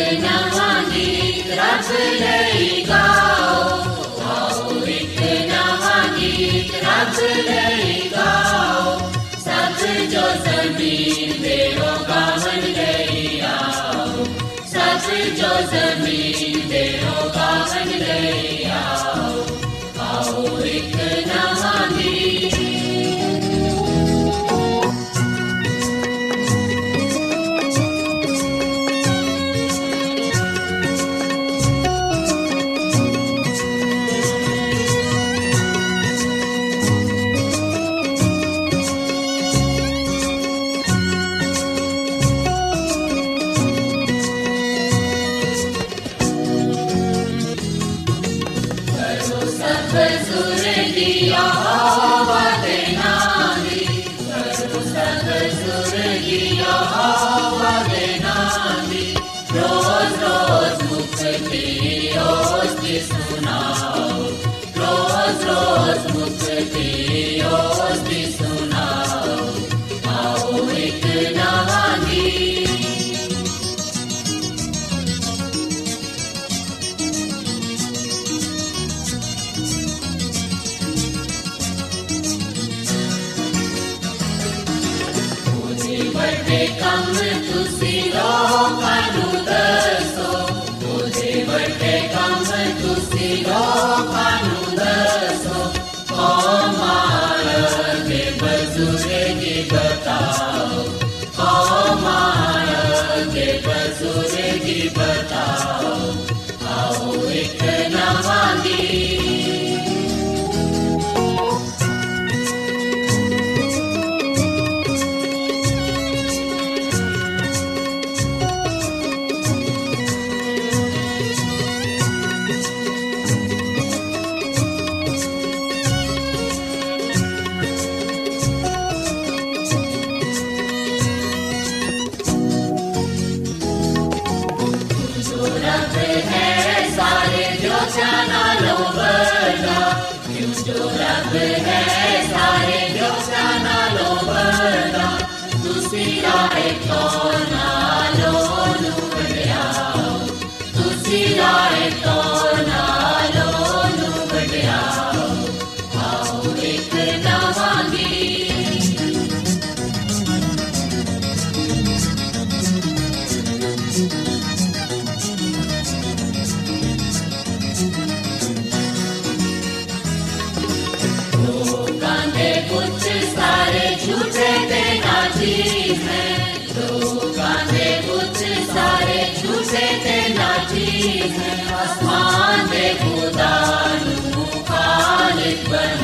ਆ ਆਓ ਇੱਕ ਨਵਾਂ ਗੀਤ ਵੱਡੇ ਕੰਮ ਤੁਸੀਂ ਲੋਕਾਂ ਨੂੰ ਵਰਨਾ ਕਿਉਂ ਜੋ ਰੱਬ ਹੈ ਸਾਰੇ ਦੋਸਤਾਂ ਨਾਲੋਂ ਵਰਨਾ ਤੁਸੀਂ ਆਏ ਕੋ ਨਾਲੋਂ ਨੂੰ ਵੜਿਆ ਤੁਸੀਂ ਆਏ ਅਸਮਾਨ ਦੇ ਖੁਦਾ ਨੂੰ ਖਾਲਕ ਬਣਾ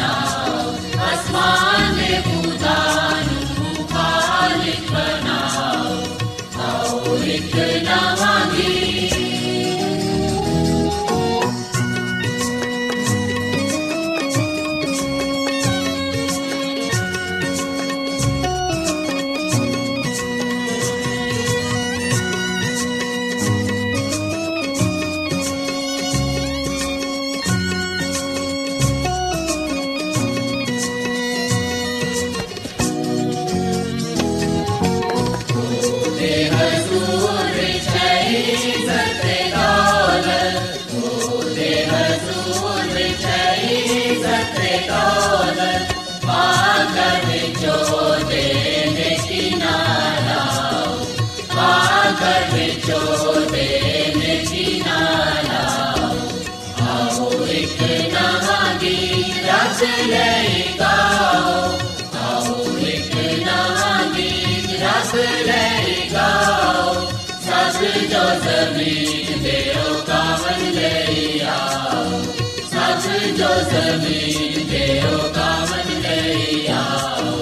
ਜ਼ਮੀਨ ਦੇ ਉਹ ਗਾਵਨ ਲਈ ਆਓ ਸਭ ਜੋ ਜ਼ਮੀਨ ਦੇ ਉਹ ਗਾਵਨ ਲਈ ਆਓ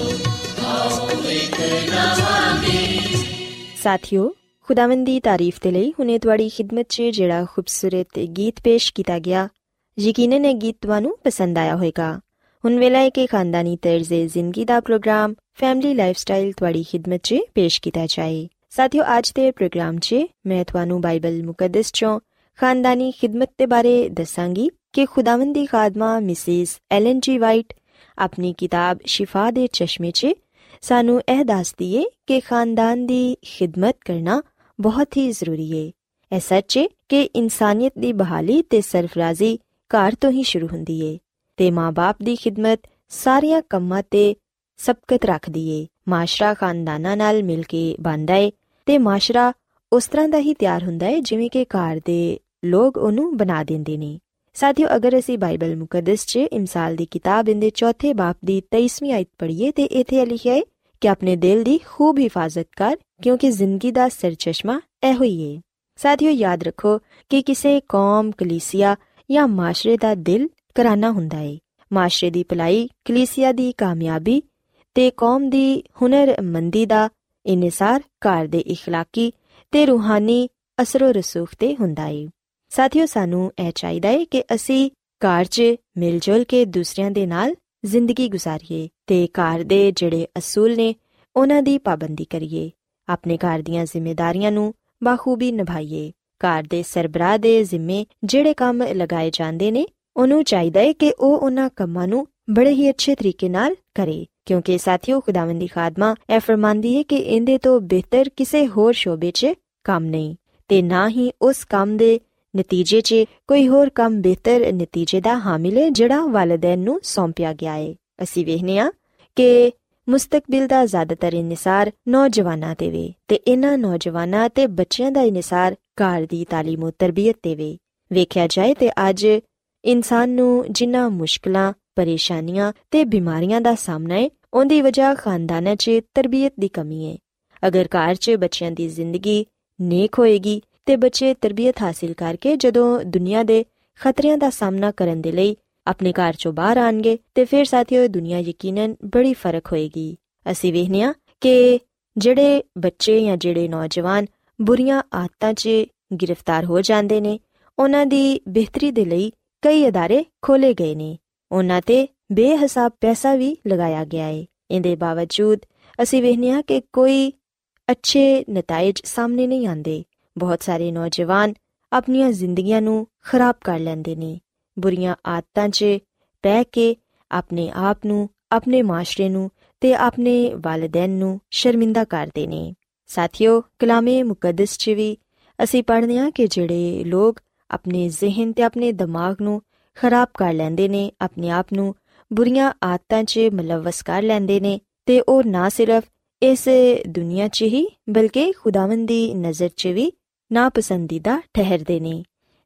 ਆਓ ਇੱਕ ਨਵਾਂ ਗੀਤ ਸਾਥਿਓ ਖੁਦਾਵੰਦ ਦੀ ਤਾਰੀਫ ਦੇ ਲਈ ਹੁਨੇ ਤੁਹਾਡੀ ਖਿਦਮਤ 'ਚ ਜਿਹੜਾ ਖੂਬਸੂਰਤ ਗੀਤ ਪੇਸ਼ ਕੀਤਾ ਗਿਆ ਯਕੀਨਨ ਇਹ ਗੀਤ ਤੁਹਾਨੂੰ ਪਸੰਦ ਆਇਆ ਹੋਵੇਗਾ ਹੁਣ ਵੇਲਾ ਹੈ ਕਿ ਖਾਨਦਾਨੀ ਤਰਜ਼ੇ ਜ਼ਿੰਦਗੀ ਦਾ ਪ੍ਰੋਗਰਾਮ ਫੈਮਿਲੀ ਲਾਈਫਸਟਾਈਲ ਤੁਹਾਡੀ ਖਿਦਮਤ 'ਚ ਪੇਸ਼ ਕੀਤਾ ਜਾਏ ਸਾਥਿਓ ਅੱਜ ਦੇ ਪ੍ਰੋਗਰਾਮ 'ਚ ਮੈਂ ਤੁਹਾਨੂੰ ਬਾਈਬਲ ਮੁਕੱਦਸ 'ਚੋਂ ਖਾਨਦਾਨੀ ਖਿਦਮਤ ਦੇ ਬਾਰੇ ਦੱਸਾਂਗੀ ਕਿ ਖੁਦਾਵੰਦ ਦੀ ਖਾਦਮਾ ਮਿਸਿਸ ਐਲਨ ਜੀ ਵਾਈਟ ਆਪਣੀ ਕਿਤਾਬ ਸ਼ਿਫਾ ਦੇ ਚਸ਼ਮੇ 'ਚ ਸਾਨੂੰ ਇਹ ਦੱਸਦੀ ਏ ਕਿ ਖਾਨਦਾਨ ਦੀ ਖਿਦਮਤ ਕਰਨਾ ਬਹੁਤ ਹੀ ਜ਼ਰੂਰੀ ਏ ਇਹ ਸੱਚ ਏ ਕਿ ਇਨਸਾਨੀਅਤ ਦੀ ਬਹਾਲੀ ਤੇ ਸਰਫਰਾਜ਼ੀ ਘਰ ਤੋਂ ਹੀ ਸ਼ੁਰੂ ਹੁੰਦੀ ਏ ਤੇ ਮਾਪੇ ਦੀ ਖਿਦਮਤ ਸਾਰੀਆਂ ਕੰਮਾਂ ਤੇ ਸਬਕਤ ਰੱਖਦੀ ਏ ਮਾਸ਼ਰਾ ਖਾਨਦਾਨਾਂ ਨਾਲ ਮਿਲ ਕੇ ਬਣਦਾ ਏ ਤੇ ਮਾਸ਼ਰਾ ਉਸ ਤਰ੍ਹਾਂ ਦਾ ਹੀ ਤਿਆਰ ਹੁੰਦਾ ਏ ਜਿਵੇਂ ਕਿ ਘਰ ਦੇ ਲੋਕ ਉਹਨੂੰ ਬਣਾ ਦਿੰਦੇ ਨੇ। ਸਾਥੀਓ, ਅਗਰ ਅਸੀਂ ਬਾਈਬਲ ਮੁਕੱਦਸ 'ਚ ਇਮਸਾਲ ਦੀ ਕਿਤਾਬ ਦੇ ਚੌਥੇ ਬਾਪ ਦੀ 23ਵੀਂ ਆਇਤ ਪੜ੍ਹੀਏ ਤੇ ਇੱਥੇ ਲਿਖਿਆ ਹੈ ਕਿ ਆਪਣੇ ਦਿਲ ਦੀ ਖੂਬ ਹਿਫਾਜ਼ਤ ਕਰ, ਕਿਉਂਕਿ ਜ਼ਿੰਦਗੀ ਦਾ ਸਰਚਸ਼ਮਾ ਇਹੋ ਹੀ ਹੈ ਸਾਥੀਓ, ਯਾਦ ਰੱਖੋ ਕਿ ਕਿਸੇ ਕੌਮ, ਕਲੀਸਿਆ ਜਾਂ ਮਾਸ਼ਰੇ ਦਾ ਦਿਲ ਕਰਾਨਾ ਹੁੰਦਾ ਹੈ ਮਾਸ਼ਰੇ ਦੀ ਭਲਾਈ ਕਲੀਸਿਆ ਦੀ ਕਾਮਯਾਬੀ ਤੇ ਕੌਮ ਦੀ ਹੁਨਰਮੰਦੀ ਦਾ ਇਨਸਾਰ ਘਰ ਦੇ اخلاقی ਤੇ ਰੂਹਾਨੀ ਅਸਰੋ ਰਸੂਖ ਤੇ ਹੁੰਦਾ ਹੈ ਸਾਥੀਓ ਸਾਨੂੰ ਇਹ ਚਾਹੀਦਾ ਹੈ ਕਿ ਅਸੀਂ ਘਰ 'ਚ ਮਿਲ ਜੁਲ ਕੇ ਦੂਸਰਿਆਂ ਦੇ ਨਾਲ ਜ਼ਿੰਦਗੀ ਗੁਜ਼ਾਰੀਏ ਤੇ ਘਰ ਦੇ ਜਿਹੜੇ ਅਸੂਲ ਨੇ ਉਹਨਾਂ ਦੀ ਪਾਬੰਦੀ ਕਰੀਏ ਆਪਣੇ ਘਰ ਦੀਆਂ ਜ਼ਿੰਮੇਵਾਰੀਆਂ ਨੂੰ ਬਾਖੂਬੀ ਨਿਭਾਈਏ ਘਰ ਦੇ ਸਰਬਰਾਹ ਦੇ ਜ਼ਿੰਮੇ ਜਿਹੜੇ ਕੰਮ ਲਗਾਏ ਜਾਂਦੇ ਨੇ ਉਹਨੂੰ ਚਾਹੀਦਾ ਹੈ ਕਿ ਉਹ ਉਹਨਾਂ ਕੰਮਾਂ ਨੂੰ ਬੜੇ ਹੀ ਅੱਛੇ ਤਰੀਕੇ ਨਾਲ ਕਰੇ, ਕਿਉਂਕਿ ਸਾਥੀਓ, ਖੁਦਾਵੰਦ ਦੀ ਖਾਦਮਾ ਇਹ ਫਰਮਾਂਦੀ ਹੈ ਕਿ ਇਹਦੇ ਤੋਂ ਬਿਹਤਰ ਕਿਸੇ ਹੋਰ ਸ਼ੋਬੇ 'ਚ ਕੰਮ ਨਹੀਂ, ਤੇ ਨਾ ਹੀ ਉਸ ਕੰਮ ਦੇ ਨਤੀਜੇ 'ਚ ਕੋਈ ਹੋਰ ਕੰਮ ਬਿਹਤਰ ਨਤੀਜੇ ਦਾ ਹਾਮਿਲ ਹੈ ਜਿਹੜਾ ਵਾਲਿਦੈਨ ਨੂੰ ਸੌਂਪਿਆ ਗਿਆ ਹੈ। ਅਸੀਂ ਵੇਖਨੇ ਆ ਕਿ ਮੁਸਤਕਬਲ ਦਾ ਜ਼ਿਆਦਾਤਰ ਇਨਸਾਰ ਨੌਜਵਾਨਾਂ ਤੇ ਵੇ ਤੇ ਇਹਨਾਂ ਨੌਜਵਾਨਾਂ ਤੇ ਬੱਚਿਆਂ ਦਾ ਇਨਸਾਰ ਘਰ ਦੀ ਤਾਲੀਮ ਤੇ ਤਰਬੀਅਤ ਤੇ ਵੇ। ਵੇਖਿਆ ਜਾਏ ਤੇ ਅੱਜ ਇਨਸਾਨ ਨੂੰ ਜਿੰਨਾ ਮੁਸ਼ਕਲਾਂ, ਪਰੇਸ਼ਾਨੀਆਂ ਤੇ ਬਿਮਾਰੀਆਂ ਦਾ ਸਾਹਮਣਾ ਹੈ ਉਹਦੀ ਵਜ੍ਹਾ ਖਾਨਦਾਨਾਂ 'ਚ ਤਰਬੀਅਤ ਦੀ ਕਮੀ ਹੈ ਅਗਰ ਘਰ 'ਚ ਬੱਚਿਆਂ ਦੀ ਜ਼ਿੰਦਗੀ ਨੇਕ ਹੋਏਗੀ ਤੇ ਬੱਚੇ ਤਰਬੀਅਤ ਹਾਸਿਲ ਕਰਕੇ ਜਦੋਂ ਦੁਨੀਆ ਦੇ ਖਤਰਿਆਂ ਦਾ ਸਾਹਮਣਾ ਕਰਨ ਦੇ ਲਈ ਆਪਣੇ ਘਰ ਚੋਂ ਬਾਹਰ ਆਣਗੇ ਤੇ ਫਿਰ ਸਾਥੀਓ ਦੁਨੀਆ ਯਕੀਨਨ ਬੜੀ ਫ਼ਰਕ ਹੋਏਗੀ। ਅਸੀਂ ਵੇਖਨੀਆ ਕਿ ਜਿਹੜੇ ਬੱਚੇ ਜਾਂ ਜਿਹੜੇ ਨੌਜਵਾਨ ਬੁਰੀਆਂ ਆਦਤਾਂ 'ਚ ਗ੍ਰਿਫਤਾਰ ਹੋ ਜਾਂਦੇ ਨੇ, ਉਹਨਾਂ ਦੀ ਬਿਹਤਰੀ ਦੇ ਲਈ ਕਈ ادارے ਖੋਲੇ ਗਏ ਨੇ ਉਹਨਾਂ ਤੇ ਬੇਹਿਸਾਬ ਪੈਸਾ ਵੀ ਲਗਾਇਆ ਗਿਆ ਹੈ ਇਹਦੇ ਬਾਵਜੂਦ ਅਸੀਂ ਵੇਖਨੀਆ ਕਿ ਕੋਈ ਅੱਛੇ ਨਤੀਜੇ ਸਾਹਮਣੇ ਨਹੀਂ ਆਉਂਦੇ ਬਹੁਤ ਸਾਰੇ ਨੌਜਵਾਨ ਆਪਣੀਆਂ ਜ਼ਿੰਦਗੀਆਂ ਨੂੰ ਖਰਾਬ ਕਰ ਲੈਂਦੇ ਨੇ ਬੁਰੀਆਂ ਆਦਤਾਂ 'ਚ ਪੈ ਕੇ ਆਪਣੇ ਆਪ ਨੂੰ ਆਪਣੇ ਮਾਸ਼ਰੇ ਨੂੰ ਤੇ ਆਪਣੇ ਵਾਲਿਦੈਨ ਨੂੰ ਸ਼ਰਮਿੰਦਾ ਕਰਦੇ ਨੇ ਸਾਥੀਓ ਕਲਾਮੇ ਮੁਕੱਦਸ 'ਚ ਵੀ ਅਸੀਂ ਪੜ੍ਹਦੇ ਹਾਂ ਕਿ ਜਿਹੜੇ ਲੋਕ ਆਪਣੇ ਜ਼ਿਹਨ ਤੇ ਆਪਣੇ ਦਿਮਾਗ ਨੂੰ ਖਰਾਬ ਕਰ ਲੈਂਦੇ ਨੇ, ਆਪਣੇ ਆਪ ਨੂੰ ਬੁਰੀਆਂ ਆਦਤਾਂ 'ਚ ਮਲਵਸ ਕਰ ਲੈਂਦੇ ਨੇ ਤੇ ਉਹ ਨਾ ਸਿਰਫ ਇਸ ਦੁਨੀਆ 'ਚ ਹੀ ਬਲਕਿ ਖੁਦਾਵੰਦ ਦੀ ਨਜ਼ਰ 'ਚ ਵੀ ਨਾਪਸੰਦੀਦਾ ਠਹਿਰਦੇ ਨੇ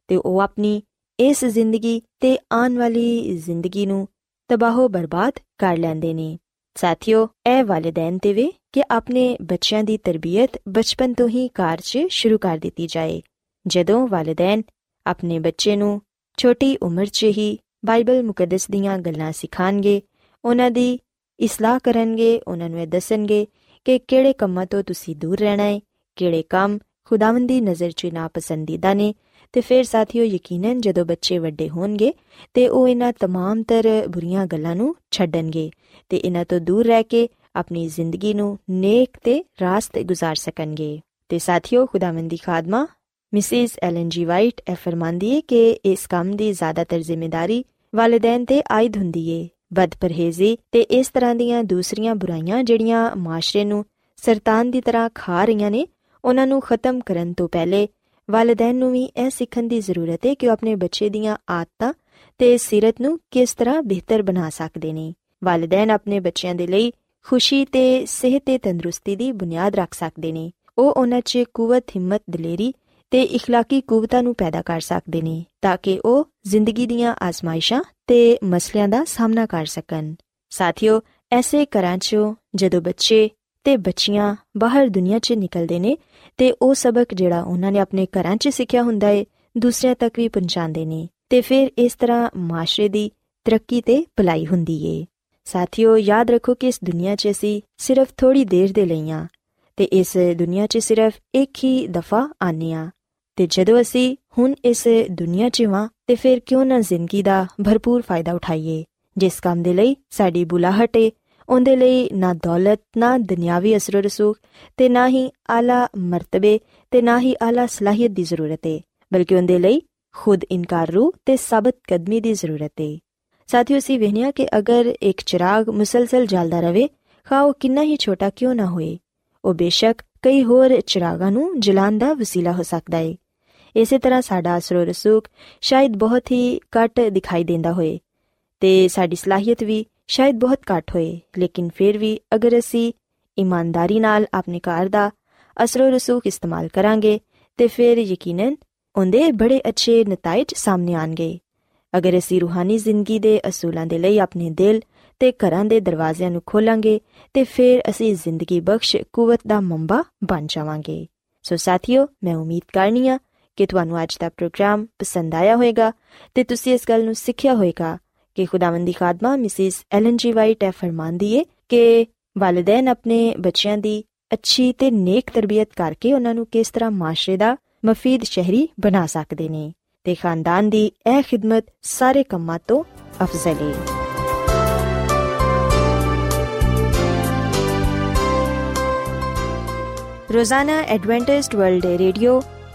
ਤੇ ਉਹ ਆਪਣੀ ਇਸ ਜ਼ਿੰਦਗੀ ਤੇ ਆਉਣ ਵਾਲੀ ਜ਼ਿੰਦਗੀ ਨੂੰ ਤਬਾਹੋ ਬਰਬਾਦ ਕਰ ਲੈਂਦੇ ਨੇ। ਸਾਥੀਓ ਇਹ ਵਾਲਿਦੈਨ ਤੇ ਵੇ ਕਿ ਆਪਣੇ ਬੱਚਿਆਂ ਦੀ ਤਰਬੀਅਤ ਬਚਪਨ ਤੋਂ ਹੀ ਘਰ 'ਚ ਸ਼ੁਰੂ ਕਰ ਦਿੱਤੀ ਜਾਏ। ਜਦੋਂ ਵਾਲਿਦੈਨ ਆਪਣੇ ਬੱਚੇ ਨੂੰ ਛੋਟੀ ਉਮਰ 'ਚ ਹੀ ਬਾਈਬਲ ਮੁਕੱਦਸ ਦੀਆਂ ਗੱਲਾਂ ਸਿਖਾਣਗੇ ਉਹਨਾਂ ਦੀ ਇਸਲਾਹ ਕਰਨਗੇ ਉਹਨਾਂ ਨੂੰ ਇਹ ਦੱਸਣਗੇ ਕਿ ਕਿਹੜੇ ਕੰਮਾਂ ਤੋਂ ਤੁਸੀਂ ਦੂਰ ਰਹਿਣਾ ਹੈ ਕਿਹੜੇ ਕੰਮ ਖੁਦਾਵੰਦ ਦੀ ਨਜ਼ਰ 'ਚ ਨਾਪਸੰਦੀਦਾ ਨੇ ਤੇ ਫਿਰ ਸਾਥੀਓ ਯਕੀਨਨ ਜਦੋਂ ਬੱਚੇ ਵੱਡੇ ਹੋਣਗੇ ਤੇ ਉਹ ਇਹਨਾਂ तमाम ਤਰ ਬੁਰੀਆਂ ਗੱਲਾਂ ਨੂੰ ਛੱਡਣਗੇ ਤੇ ਇਹਨਾਂ ਤੋਂ ਦੂਰ ਰਹਿ ਕੇ ਆਪਣੀ ਜ਼ਿੰਦਗੀ ਨੂੰ ਨੇਕ ਤੇ ਰਾਸਤੇ ਗੁਜ਼ਾਰ ਸਕਣਗੇ ਤੇ ਸਾਥੀਓ ਖੁਦਾਵੰਦ ਦੀ ਖਾਦਮਾ ਮਿਸਿਸ ਐਲਨ ਜੀ ਵਾਈਟ ਇਹ ਫਰਮਾਂਦੀ ਹੈ ਕਿ ਇਸ ਕੰਮ ਦੀ ਜ਼ਿਆਦਾਤਰ ਜ਼ਿੰਮੇਵਾਰੀ ਵਾਲਿਦੈਨ ਤੇ ਆਇਦ ਹੁੰਦੀ ਹੈ ਬਦਪਰਹੇਜ਼ੀ ਤੇ ਇਸ ਤਰ੍ਹਾਂ ਦੀਆਂ ਦੂਸਰੀਆਂ ਬੁਰਾਈਆਂ ਜਿਹੜੀਆਂ ਮਾਸ਼ਰੇ ਨੂੰ ਸਰਤਾਨ ਦੀ ਤਰ੍ਹਾਂ ਖਾ ਰਹੀਆਂ ਨੇ, ਉਹਨਾਂ ਨੂੰ ਖਤਮ ਕਰਨ ਤੋਂ ਪਹਿਲੇ ਵਾਲਿਦੈਨ ਨੂੰ ਵੀ ਇਹ ਸਿੱਖਣ ਦੀ ਜ਼ਰੂਰਤ ਹੈ ਕਿ ਉਹ ਆਪਣੇ ਬੱਚੇ ਦੀਆਂ ਆਦਤਾਂ ਤੇ ਸਿਰਤ ਨੂੰ ਕਿਸ ਤਰ੍ਹਾਂ ਬਿਹਤਰ ਬਣਾ ਸਕਦੇ ਨੇ। ਵਾਲਿਦੈਨ ਆਪਣੇ ਬੱਚਿਆਂ ਦੇ ਲਈ ਖੁਸ਼ੀ ਤੇ ਸਿਹਤ ਤੇ ਤੰਦਰੁਸਤੀ ਦੀ ਬੁਨਿਆਦ ਰੱਖ ਸਕਦੇ ਨੇ। ਉਹ ਉਹਨਾਂ 'ਚ ਕੂਵਤ, ਹਿੰਮਤ, ਦਲੇਰੀ ਤੇ اخلاقی ਕੂਵਤਾਂ ਨੂੰ ਪੈਦਾ ਕਰ ਸਕਦੇ ਨੇ ਤਾਂ ਕਿ ਉਹ ਜ਼ਿੰਦਗੀ ਦੀਆਂ ਆਜ਼ਮਾਇਸ਼ਾਂ ਤੇ ਮਸਲਿਆਂ ਦਾ ਸਾਹਮਣਾ ਕਰ ਸਕਣ ਸਾਥੀਓ ਐਸੇ ਘਰਾਂ 'ਚੋਂ ਜਦੋਂ ਬੱਚੇ ਤੇ ਬੱਚੀਆਂ ਬਾਹਰ ਦੁਨੀਆ 'ਚ ਨਿਕਲਦੇ ਨੇ ਤੇ ਉਹ ਸਬਕ ਜਿਹੜਾ ਉਹਨਾਂ ਨੇ ਆਪਣੇ ਘਰਾਂ 'ਚ ਸਿੱਖਿਆ ਹੁੰਦਾ ਏ ਦੂਸਰਿਆਂ ਤੱਕ ਵੀ ਪਹੁੰਚਾਉਂਦੇ ਨੇ ਤੇ ਫਿਰ ਇਸ ਤਰ੍ਹਾਂ ਮਾਸ਼ਰੇ ਦੀ ਤਰੱਕੀ ਤੇ ਭਲਾਈ ਹੁੰਦੀ ਏ ਸਾਥੀਓ ਯਾਦ ਰੱਖੋ ਕਿ ਇਸ ਦੁਨੀਆ 'ਚ ਅਸੀਂ ਸਿਰਫ ਥੋੜੀ ਦੇਰ ਦੇ ਲਈ ਆ ਤੇ ਇਸ ਦੁਨੀਆ 'ਚ ਸਿਰਫ ਇੱਕ ਹੀ ਦਫਾ ਆਨੇ ਆ ਤੇ ਜਦੋਂ ਅਸੀਂ ਹੁਣ ਇਸ ਦੁਨੀਆ 'ਚ ਵਾਂ ਤੇ ਫਿਰ ਕਿਉਂ ਨਾ ਜ਼ਿੰਦਗੀ ਦਾ ਭਰਪੂਰ ਫਾਇਦਾ ਉਠਾਈਏ? ਜਿਸ ਕੰਮ ਦੇ ਲਈ ਸਾਡੀ ਬੁਲਾਹਟ ਏ, ਉਹਦੇ ਲਈ ਨਾ ਦੌਲਤ, ਨਾ ਦੁਨਿਆਵੀ ਅਸਰ ਰਸੂਖ, ਤੇ ਨਾ ਹੀ ਆਲਾ ਮਰਤਬੇ, ਤੇ ਨਾ ਹੀ ਆਲਾ ਸਲਾਹੀਅਤ ਦੀ ਜ਼ਰੂਰਤ ਏ, ਬਲਕਿ ਉਹਦੇ ਲਈ ਖੁਦ ਇਨਕਾਰ ਰੂ ਤੇ ਸਾਬਤ ਕਦਮੀ ਦੀ ਜ਼ਰੂਰਤ ਏ। ਸਾਥੀਓ ਸੀ ਵਹਿਨੀਆਂ ਕਿ ਅਗਰ ਇੱਕ ਚਿਰਾਗ ਮੁਸਲਸਲ ਜਲਦਾ ਰਵੇ ਖਾਓ ਕਿੰਨਾ ਹੀ ਛੋਟਾ ਕਿਉਂ ਨਾ ਹੋਏ? ਉਹ ਬੇਸ਼ੱਕ ਕਈ ਹੋਰ ਚਿਰਾਗਾਂ ਨੂੰ ਜਲਾਉਣ ਦਾ ਵਸੀਲਾ ਹੋ ਸਕਦਾ ਏ। ਇਸੇ ਤਰ੍ਹਾਂ ਸਾਡਾ ਅਸਰ ਰਸੂਖ ਸ਼ਾਇਦ ਬਹੁਤ ਹੀ ਘੱਟ ਦਿਖਾਈ ਦਿੰਦਾ ਹੋਏ ਤੇ ਸਾਡੀ ਸਲਾਹੀਅਤ ਵੀ ਸ਼ਾਇਦ ਬਹੁਤ ਘੱਟ ਹੋਏ। ਲੇਕਿਨ ਫਿਰ ਵੀ ਅਗਰ ਅਸੀਂ ਇਮਾਨਦਾਰੀ ਨਾਲ ਆਪਣੇ ਕਾਰ ਦਾ ਅਸਰ ਰਸੂਖ ਇਸਤੇਮਾਲ ਕਰਾਂਗੇ, ਤੇ ਫਿਰ ਯਕੀਨਨ ਉਹਦੇ ਬੜੇ ਅੱਛੇ ਨਤੀਜੇ ਸਾਹਮਣੇ ਆਣਗੇ। ਅਗਰ ਅਸੀਂ ਰੂਹਾਨੀ ਜ਼ਿੰਦਗੀ ਦੇ ਅਸੂਲਾਂ ਦੇ ਲਈ ਆਪਣੇ ਦਿਲ ਤੇ ਘਰਾਂ ਦੇ ਦਰਵਾਜ਼ਿਆਂ ਨੂੰ ਖੋਲਾਂਗੇ, ਤੇ ਫਿਰ ਅਸੀਂ ਜ਼ਿੰਦਗੀ ਬਖਸ਼ ਕੂਵਤ ਦਾ ਮੰਬਾ ਬਣ ਜਾਵਾਂਗੇ। ਸੋ ਸਾਥੀਓ, ਮੈਂ ਉਮੀਦ ਕਰਨੀਆ ਕਿ ਤੁਹਾਨੂੰ ਅੱਜ ਦਾ ਪ੍ਰੋਗਰਾਮ ਪਸੰਦ ਆਇਆ ਹੋਵੇਗਾ ਤੇ ਤੁਸੀਂ ਇਸ ਗੱਲ ਨੂੰ ਸਿੱਖਿਆ ਹੋਵੇਗਾ ਕਿ ਖੁਦਾਵੰਦ ਦੀ ਖਾਦਮਾ ਮਿਸਿਸ ਐਲਨ ਜੀ ਵਾਈਟ ਇਹ ਫਰਮਾਂਦੀ ਏ ਕਿ ਵਾਲਿਦੈਨ ਆਪਣੇ ਬੱਚਿਆਂ ਦੀ ਅੱਛੀ ਤੇ ਨੇਕ ਤਰਬੀਅਤ ਕਰਕੇ ਉਹਨਾਂ ਨੂੰ ਕਿਸ ਤਰ੍ਹਾਂ ਮਾਸ਼ਰੇ ਦਾ ਮਫੀਦ ਸ਼ਹਿਰੀ ਬਣਾ ਸਕਦੇ ਨੇ ਤੇ ਖਾਨਦਾਨ ਦੀ ਇਹ ਖਿਦਮਤ ਸਾਰੇ ਕੰਮਾਂ ਤੋਂ ਅਫਜ਼ਲ ਏ। ਰੋਜ਼ਾਨਾ ਐਡਵੈਂਟਿਸਟ ਵਰਲਡ ਰੇਡੀਓ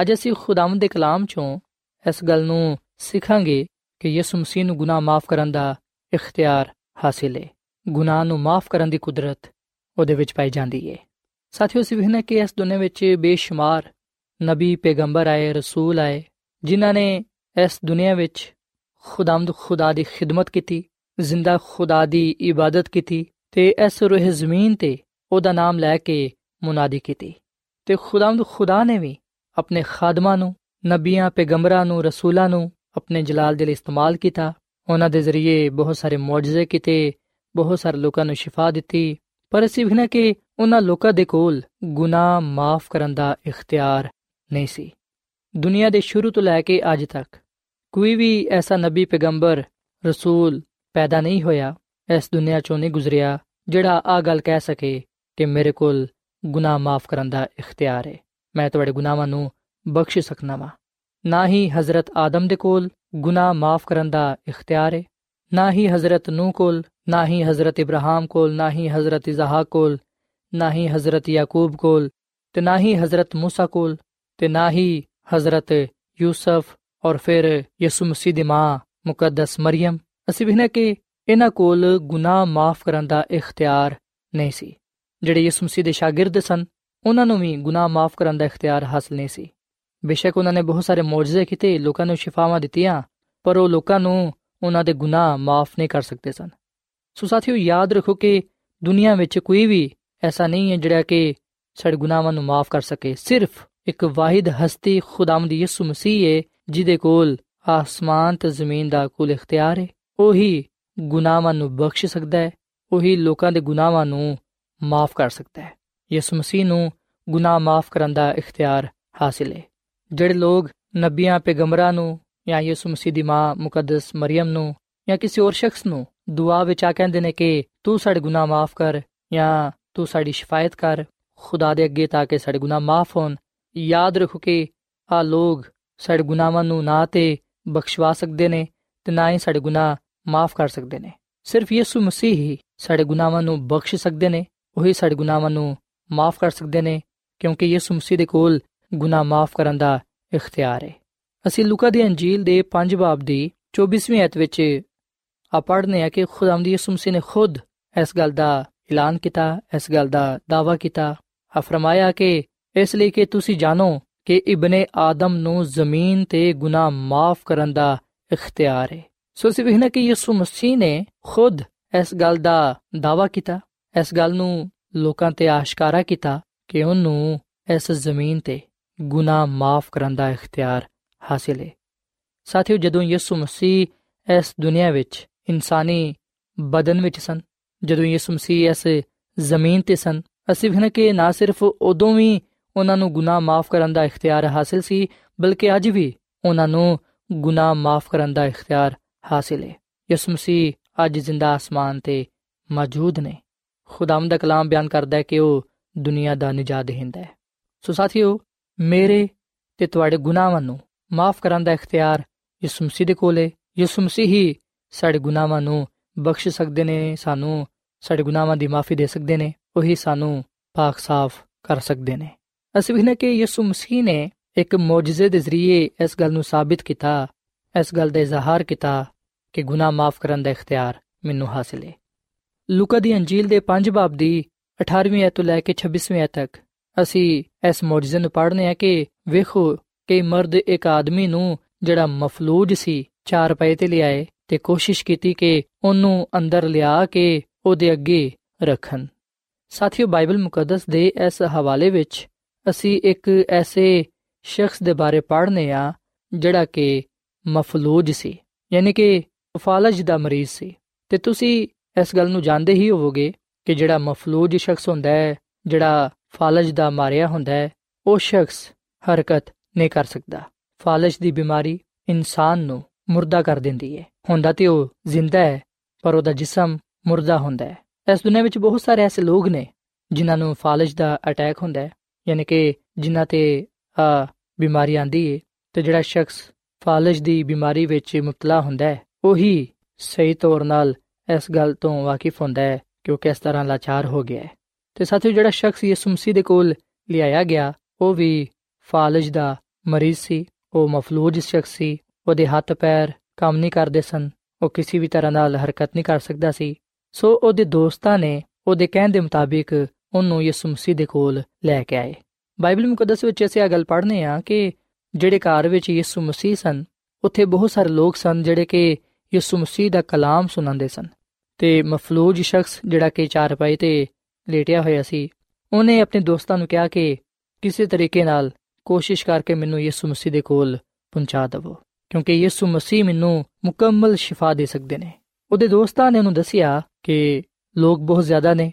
ਅੱਜ ਅਸੀਂ ਖੁਦਾਵੰਦ ਦੇ ਕਲਾਮ ਚੋਂ ਇਸ ਗੱਲ ਨੂੰ ਸਿੱਖਾਂਗੇ ਕਿ ਯਿਸੂ ਮਸੀਹ ਨੂੰ ਗੁਨਾਹ ਮਾਫ ਕਰਨ ਦਾ ਇਖਤਿਆਰ ਹਾਸਿਲ ਹੈ ਗੁਨਾਹ ਨੂੰ ਮਾਫ ਕਰਨ ਦੀ ਕੁਦਰਤ ਉਹਦੇ ਵਿੱਚ ਪਾਈ ਜਾਂਦੀ ਹੈ ਸਾਥੀਓ, ਅਸੀਂ ਵੇਖਣਾ ਕਿ ਇਸ ਦੁਨੀਆਂ ਵਿੱਚ ਬੇਸ਼ੁਮਾਰ ਨਬੀ ਪੈਗੰਬਰ ਆਏ, ਰਸੂਲ ਆਏ, ਜਿਨ੍ਹਾਂ ਨੇ ਇਸ ਦੁਨੀਆਂ ਵਿੱਚ ਖੁਦਾਮਦ ਖੁਦਾ ਦੀ ਖਿਦਮਤ ਕੀਤੀ, ਜ਼ਿੰਦਾ ਖੁਦਾ ਦੀ ਇਬਾਦਤ ਕੀਤੀ ਤੇ ਇਸ ਰੂਹ ਜ਼ਮੀਨ ਤੇ ਉਹਦਾ ਨਾਮ ਲੈ ਕੇ ਮੁਨਾਦੀ ਕੀਤੀ ਤੇ ਖੁਦਾਮਦ ਖੁਦਾ ਨੇ ਵੀ ਆਪਣੇ ਖਾਦਮਾਂ ਨੂੰ, ਨਬੀਆਂ, ਪੈਗੰਬਰਾਂ ਨੂੰ, ਰਸੂਲਾਂ ਨੂੰ ਆਪਣੇ ਜਲਾਲ ਦੇ ਲਈ ਇਸਤੇਮਾਲ ਕੀਤਾ। ਉਹਨਾਂ ਦੇ ਜ਼ਰੀਏ ਬਹੁਤ ਸਾਰੇ ਮੌਜਜ਼ੇ ਕੀਤੇ, ਬਹੁਤ ਸਾਰੇ ਲੋਕਾਂ ਨੂੰ ਸ਼ਿਫਾ ਦਿੱਤੀ। ਪਰ ਅਸੀਂ ਵੀ ਕਿ ਉਹਨਾਂ ਲੋਕਾਂ ਦੇ ਕੋਲ ਗੁਨਾਹ ਮਾਫ ਕਰਨ ਦਾ ਇਖਤਿਆਰ ਨਹੀਂ ਸੀ। ਦੁਨੀਆ ਦੇ ਸ਼ੁਰੂ ਤੋਂ ਲੈ ਕੇ ਅੱਜ ਤੱਕ ਕੋਈ ਵੀ ਐਸਾ ਨਬੀ, ਪੈਗੰਬਰ, ਰਸੂਲ ਪੈਦਾ ਨਹੀਂ ਹੋਇਆ, ਇਸ ਦੁਨੀਆ ਚੋਂ ਨਹੀਂ ਗੁਜ਼ਰਿਆ, ਜਿਹੜਾ ਆ ਗੱਲ ਕਹਿ ਸਕੇ ਕਿ ਮੇਰੇ ਕੋਲ ਗੁਨਾਹ ਮਾਫ ਕਰਨ ਦਾ ਇਖਤਿਆਰ ਹੈ। ਮੈਂ ਤੁਹਾਡੇ ਗੁਨਾਹਾਂ ਨੂੰ ਬਖਸ਼ ਸਕਣਾ ਵਾ ਨਾ ਹੀ ਹਜ਼ਰਤ ਆਦਮ ਦੇ ਕੋਲ ਗੁਨਾਹ ਮਾਫ ਕਰਨ ਦਾ ਇਖਤਿਆਰ ਹੈ ਨਾ ਹੀ ਹਜ਼ਰਤ ਨੂ ਕੋਲ ਨਾ ਹੀ ਹਜ਼ਰਤ ਇਬਰਾਹਿਮ ਕੋਲ ਨਾ ਹੀ ਹਜ਼ਰਤ ਇਜ਼ਹਾਕ ਕੋਲ ਨਾ ਹੀ ਹਜ਼ਰਤ ਯਾਕੂਬ ਕੋਲ ਤੇ ਨਾ ਹੀ ਹਜ਼ਰਤ موسی ਕੋਲ ਤੇ ਨਾ ਹੀ ਹਜ਼ਰਤ ਯੂਸਫ ਔਰ ਫਿਰ ਯਿਸੂ ਮਸੀਹ ਦੀ ਮਾਂ ਮੁਕੱਦਸ ਮਰੀਮ ਅਸੀਂ ਵੀ ਕਿ ਇਹਨਾਂ ਕੋਲ ਗੁਨਾਹ ਮਾਫ ਕਰਨ ਦਾ ਇਖਤਿਆਰ ਨਹੀਂ ਸੀ ਜਿਹੜੇ ਯਿਸੂ ਮਸੀਹ ਦੇ ਸ਼ਾਗਿਰਦ ਸਨ ਉਹਨਾਂ ਨੂੰ ਵੀ ਗੁਨਾਹ ਮਾਫ ਕਰਨ ਦਾ ਇਖਤਿਆਰ ਹਾਸਲ ਨਹੀਂ ਸੀ। ਬੇਸ਼ੱਕ ਉਹਨਾਂ ਨੇ ਬਹੁਤ ਸਾਰੇ ਮੌਜਜ਼ੇ ਕੀਤੇ, ਲੋਕਾਂ ਨੂੰ ਸ਼ਿਫਾਵਾਂ ਦਿੱਤੀਆਂ, ਪਰ ਉਹ ਲੋਕਾਂ ਨੂੰ ਉਹਨਾਂ ਦੇ ਗੁਨਾਹ ਮਾਫ ਨਹੀਂ ਕਰ ਸਕਦੇ ਸਨ। ਸੋ ਸਾਥੀਓ, ਯਾਦ ਰੱਖੋ ਕਿ ਦੁਨੀਆ ਵਿੱਚ ਕੋਈ ਵੀ ਐਸਾ ਨਹੀਂ ਹੈ ਜਿਹੜਾ ਕਿ ਸਾਡੇ ਗੁਨਾਹਾਂ ਨੂੰ ਮਾਫ ਕਰ ਸਕੇ। ਸਿਰਫ ਇੱਕ ਵਾਹਿਦ ਹਸਤੀ ਖੁਦਾਵੰਦ ਯਿਸੂ ਮਸੀਹ ਹੈ, ਜਿਹਦੇ ਕੋਲ ਆਸਮਾਨ ਤੇ ਜ਼ਮੀਨ ਦਾ ਕੁੱਲ ਇਖਤਿਆਰ ਹੈ। ਉਹੀ ਗੁਨਾਹਾਂ ਨੂੰ ਬਖਸ਼ ਸਕਦਾ ਹੈ, ਉਹੀ ਲੋਕਾਂ ਦੇ ਗੁਨਾਹਾਂ ਨੂੰ ਮਾਫ ਕਰ ਸਕਦਾ ਹੈ। ਯਿਸੂ ਮਸੀਹ ਨੂੰ ਗੁਨਾਹ ਮਾਫ ਕਰਨ ਦਾ ਇਖਤਿਆਰ ਹਾਸਿਲ ਹੈ ਜਿਹੜੇ ਲੋਕ ਨਬੀਆਂ ਪੈਗੰਬਰਾਂ ਨੂੰ ਜਾਂ ਯਿਸੂ ਮਸੀਹ ਦੀ ਮਾਂ ਮੁਕੱਦਸ ਮਰੀਮ ਨੂੰ ਜਾਂ ਕਿਸੇ ਹੋਰ ਸ਼ਖਸ ਨੂੰ ਦੁਆ ਵਿੱਚ ਆ ਕਹਿੰਦੇ ਨੇ ਕਿ ਤੂੰ ਸਾਡੇ ਗੁਨਾਹ ਮਾਫ ਕਰ ਜਾਂ ਤੂੰ ਸਾਡੀ ਸ਼ਿਫਾਇਤ ਕਰ, ਖੁਦਾ ਦੇ ਅੱਗੇ ਤਾਂ ਕਿ ਸਾਡੇ ਗੁਨਾਹ ਮਾਫ ਹੋਣ, ਯਾਦ ਰੱਖੋ ਕਿ ਆ ਲੋਗ ਸਾਡੇ ਗੁਨਾਹਾਂ ਨੂੰ ਨਾ ਤੇ ਬਖਸ਼ਵਾ ਸਕਦੇ ਨੇ ਤੇ ਨਾ ਹੀ ਸਾਡੇ ਗੁਨਾਹ ਮਾਫ ਕਰ ਸਕਦੇ ਨੇ। ਸਿਰਫ ਯਿਸੂ ਮਸੀਹ ਹੀ ਸਾਡੇ ਗੁਨਾਹਾਂ ਨੂੰ ਬਖਸ਼ ਸਕਦੇ ਨੇ, ਉਹੀ ਸਾਡੇ ਗੁਨਾਹਾਂ ਨੂੰ ਮਾਫ ਕਰ ਸਕਦੇ ਨੇ, ਕਿਉਂਕਿ ਯਿਸੂ ਮਸੀਹ ਦੇ ਕੋਲ ਗੁਨਾਹ ਮਾਫ ਕਰਨ ਦਾ ਇਖਤਿਆਰ ਹੈ ਅਸੀਂ ਲੂਕਾ ਦੀ ਅੰਜੀਲ ਦੇ 5 ਬਾਬ ਦੀ 24ਵੀਂ ਐਤ ਵਿੱਚ ਆ ਪੜ੍ਹਨੇ ਆ ਕਿ ਖੁਦਾਵੰਦ ਯਿਸੂ ਮਸੀਹ ਨੇ ਖੁਦ ਇਸ ਗੱਲ ਦਾ ਐਲਾਨ ਕੀਤਾ, ਇਸ ਗੱਲ ਦਾ ਦਾਵਾ ਕੀਤਾ। ਆ ਫਰਮਾਇਆ ਕਿ ਇਸ ਲਈ ਕਿ ਤੁਸੀਂ ਜਾਣੋ ਕਿ ਇਬਨ ਆਦਮ ਨੂੰ ਜ਼ਮੀਨ ਤੇ ਗੁਨਾਹ ਮਾਫ ਕਰਨ ਦਾ ਇਖਤਿਆਰ ਹੈ ਸੋ ਅਸੀਂ ਵੇਖਣਾ ਕਿ ਯਿਸੂ ਮਸੀਹ ਨੇ ਖੁਦ ਇਸ ਗੱਲ ਦਾ ਦਾਵਾ ਕੀਤਾ, ਇਸ ਗੱਲ ਨੂੰ ਲੋਕਾਂ ਤੇ ਆਸ਼ਕਾਰਾ ਕੀਤਾ ਕਿ ਉਹਨੂੰ ਇਸ ਜ਼ਮੀਨ ਤੇ ਗੁਨਾਹ ਮਾਫ ਕਰਨ ਦਾ ਇਖਤਿਆਰ ਹਾਸਿਲ ਹੈ। ਸਾਥੀਓ, ਜਦੋਂ ਯਿਸੂ ਮਸੀਹ ਇਸ ਦੁਨੀਆ ਵਿੱਚ ਇਨਸਾਨੀ ਬਦਨ ਵਿੱਚ ਸਨ, ਜਦੋਂ ਯਿਸੂ ਮਸੀਹ ਇਸ ਜ਼ਮੀਨ ਤੇ ਸਨ, ਅਸੀਂ ਵੇਖਣਾ ਕਿ ਨਾ ਸਿਰਫ ਉਦੋਂ ਵੀ ਉਹਨਾਂ ਨੂੰ ਗੁਨਾਹ ਮਾਫ ਕਰਨ ਦਾ ਇਖਤਿਆਰ ਹਾਸਿਲ ਸੀ, ਬਲਕਿ ਅੱਜ ਵੀ ਉਹਨਾਂ ਨੂੰ ਗੁਨਾਹ ਮਾਫ ਕਰਨ ਦਾ ਇਖਤਿਆਰ ਹਾਸਿਲ ਹੈ। ਯਿਸੂ ਮਸੀਹ ਅੱਜ ਜ਼ਿੰਦਾ ਆਸਮਾਨ ਤੇ ਮੌਜੂਦ ਨੇ। ਖੁਦਾਮ ਦਾ ਕਲਾਮ ਬਿਆਨ ਕਰਦਾ ਹੈ ਕਿ ਉਹ ਦੁਨੀਆ ਦਾ ਨਿਜਾਤ ਦੇਹਿੰਦਾ ਹੈ। ਸੋ ਸਾਥੀਓ, ਮੇਰੇ ਤੇ ਤੁਹਾਡੇ ਗੁਨਾਹਾਂ ਨੂੰ ਮਾਫ ਕਰਨ ਦਾ ਇਖਤਿਆਰ ਯਿਸੂ ਮਸੀਹ ਦੇ ਕੋਲ ਹੈ। ਯਿਸੂ ਮਸੀਹ ਹੀ ਸਾਡੇ ਗੁਨਾਹਾਂ ਨੂੰ ਬਖਸ਼ ਸਕਦੇ ਨੇ, ਸਾਨੂੰ ਸਾਡੇ ਗੁਨਾਹਾਂ ਦੀ ਮਾਫੀ ਦੇ ਸਕਦੇ ਨੇ, ਉਹੀ ਸਾਨੂੰ ਪਾਕ ਸਾਫ਼ ਕਰ ਸਕਦੇ ਨੇ। ਅਸੀਂ ਵੀ ਨੇ ਕਿ ਯਿਸੂ ਮਸੀਹ ਨੇ ਇੱਕ ਮੌਜੂਜ਼ੇ ਦੇ ਜ਼ਰੀਏ ਇਸ ਗੱਲ ਨੂੰ ਸਾਬਿਤ ਕੀਤਾ, ਇਸ ਗੱਲ ਦਾ ਇਜ਼ਹਾਰ ਕੀਤਾ ਕਿ ਗੁਨਾਹ ਮਾਫ ਕਰਨ ਦਾ ਇਖਤਿਆਰ ਮੈਨੂੰ ਹਾਸਿਲ ਹੈ। ਲੂਕਾ ਦੀ ਅੰਜੀਲ ਦੇ 5 ਬਾਬ ਦੀ 18ਵੀਂ ਐਤ ਤੋਂ ਲੈ ਕੇ 26ਵੀਂ ਐਤ ਤੱਕ। ਅਸੀਂ ਇਸ ਮੌਜੂਜ਼ੇ ਨੂੰ ਪੜ੍ਹਨੇ ਆ ਕਿ ਵੇਖੋ ਕਿ ਮਰਦ ਇੱਕ ਆਦਮੀ ਨੂੰ ਜਿਹੜਾ ਮਫਲੂਜ ਸੀ, ਚਾਰ ਪਏ ਤੇ ਲਿਆਏ ਤੇ ਕੋਸ਼ਿਸ਼ ਕੀਤੀ ਕਿ ਉਹਨੂੰ ਅੰਦਰ ਲਿਆ ਕੇ ਉਹਦੇ ਅੱਗੇ ਰੱਖਣ। ਸਾਥੀਓ, ਬਾਈਬਲ ਮੁਕੱਦਸ ਦੇ ਇਸ ਹਵਾਲੇ ਵਿੱਚ ਅਸੀਂ ਇੱਕ ਐਸੇ ਸ਼ਖਸ ਦੇ ਬਾਰੇ ਪੜ੍ਹਨੇ ਆ ਜਿਹੜਾ ਕਿ ਮਫਲੂਜ ਸੀ, ਯਾਨੀ ਕਿ ਫਾਲਜ ਦਾ ਮਰੀਜ਼ ਸੀ। ਤੇ ਤੁਸੀਂ ਇਸ ਗੱਲ ਨੂੰ ਜਾਣਦੇ ਹੀ ਹੋਵੋਗੇ ਕਿ ਜਿਹੜਾ ਮਫਲੂਜ ਸ਼ਖਸ ਹੁੰਦਾ ਹੈ, ਜਿਹੜਾ ਫਾਲਜ ਦਾ ਮਾਰਿਆ ਹੁੰਦਾ ਹੈ, ਉਹ ਸ਼ਖਸ ਹਰਕਤ ਨਹੀਂ ਕਰ ਸਕਦਾ। ਫਾਲਜ ਦੀ ਬਿਮਾਰੀ ਇਨਸਾਨ ਨੂੰ ਮੁਰਦਾ ਕਰ ਦਿੰਦੀ ਹੈ। ਹੁੰਦਾ ਤੇ ਉਹ ਜ਼ਿੰਦਾ ਹੈ, ਪਰ ਉਹਦਾ ਜਿਸਮ ਮੁਰਦਾ ਹੁੰਦਾ ਹੈ। ਇਸ ਦੁਨੀਆਂ ਵਿੱਚ ਬਹੁਤ ਸਾਰੇ ਐਸੇ ਲੋਕ ਨੇ ਜਿਨ੍ਹਾਂ ਨੂੰ ਫਾਲਜ ਦਾ ਅਟੈਕ ਹੁੰਦਾ ਹੈ, ਯਾਨੀ ਕਿ ਜਿਨ੍ਹਾਂ ਤੇ ਆ ਬਿਮਾਰੀ ਆਂਦੀ ਹੈ ਤੇ ਜਿਹੜਾ ਸ਼ਖਸ ਫਾਲਜ ਦੀ ਬਿਮਾਰੀ ਵਿੱਚ ਮੁਬਤਲਾ ਹੁੰਦਾ ਹੈ, ਉਹੀ ਸਹੀ ਤੌਰ ਨਾਲ ਇਸ ਗੱਲ ਤੋਂ ਵਾਕਿਫ ਹੁੰਦਾ ਹੈ ਕਿ ਉਹ ਕਿਸ ਤਰ੍ਹਾਂ ਲਾਚਾਰ ਹੋ ਗਿਆ ਹੈ। ਤੇ ਸਾਥੀਓ, ਜਿਹੜਾ ਸ਼ਖਸ ਯਿਸੂ ਮਸੀਹ ਦੇ ਕੋਲ ਲਿਆਇਆ ਗਿਆ, ਉਹ ਵੀ ਫਾਲਜ ਦਾ ਮਰੀਜ਼ ਸੀ, ਉਹ ਮਫਲੂਜ ਸ਼ਖਸ ਸੀ, ਉਹਦੇ ਹੱਥ ਪੈਰ ਕੰਮ ਨਹੀਂ ਕਰਦੇ ਸਨ, ਉਹ ਕਿਸੇ ਵੀ ਤਰ੍ਹਾਂ ਨਾਲ ਹਰਕਤ ਨਹੀਂ ਕਰ ਸਕਦਾ ਸੀ। ਸੋ ਉਹਦੇ ਦੋਸਤਾਂ ਨੇ ਉਹਦੇ ਕਹਿਣ ਦੇ ਮੁਤਾਬਿਕ ਉਹਨੂੰ ਯਿਸੂ ਮਸੀਹ ਦੇ ਕੋਲ ਲੈ ਕੇ ਆਏ। ਬਾਈਬਲ ਮੁਕੱਦਸ ਵਿੱਚ ਅਸੀਂ ਇਹ ਗੱਲ ਪੜ੍ਹਨੇ ਆ ਕਿ ਜਿਹੜੇ ਘਰ ਵਿੱਚ ਯਿਸੂ ਮਸੀਹ ਸਨ, ਉੱਥੇ ਬਹੁਤ ਸਾਰੇ ਲੋਕ ਸਨ ਜਿਹੜੇ ਕਿ ਯਿਸੂ ਮਸੀਹ ਦਾ ਕਲਾਮ ਸੁਣਾਉਂਦੇ ਸਨ। ਤੇ ਮਫਲੂਜ ਸ਼ਖਸ ਜਿਹੜਾ ਕਿ ਚਾਰ ਪਾਈ ਤੇ ਲੇਟਿਆ ਹੋਇਆ ਸੀ ਉਹਨੇ ਆਪਣੇ ਦੋਸਤਾਂ ਨੂੰ ਕਿਹਾ ਕਿ ਕਿਸੇ ਤਰੀਕੇ ਨਾਲ ਕੋਸ਼ਿਸ਼ ਕਰਕੇ ਮੈਨੂੰ ਯਿਸੂ ਮਸੀਹ ਦੇ ਕੋਲ ਪਹੁੰਚਾ ਦਿਵੋ ਕਿਉਂਕਿ ਯਿਸੂ ਮਸੀਹ ਮੈਨੂੰ ਮੁਕੰਮਲ ਸ਼ਿਫਾ ਦੇ ਸਕਦੇ ਨੇ ਉਹਦੇ ਦੋਸਤਾਂ ਨੇ ਉਹਨੂੰ ਦੱਸਿਆ ਕਿ ਲੋਕ ਬਹੁਤ ਜ਼ਿਆਦਾ ਨੇ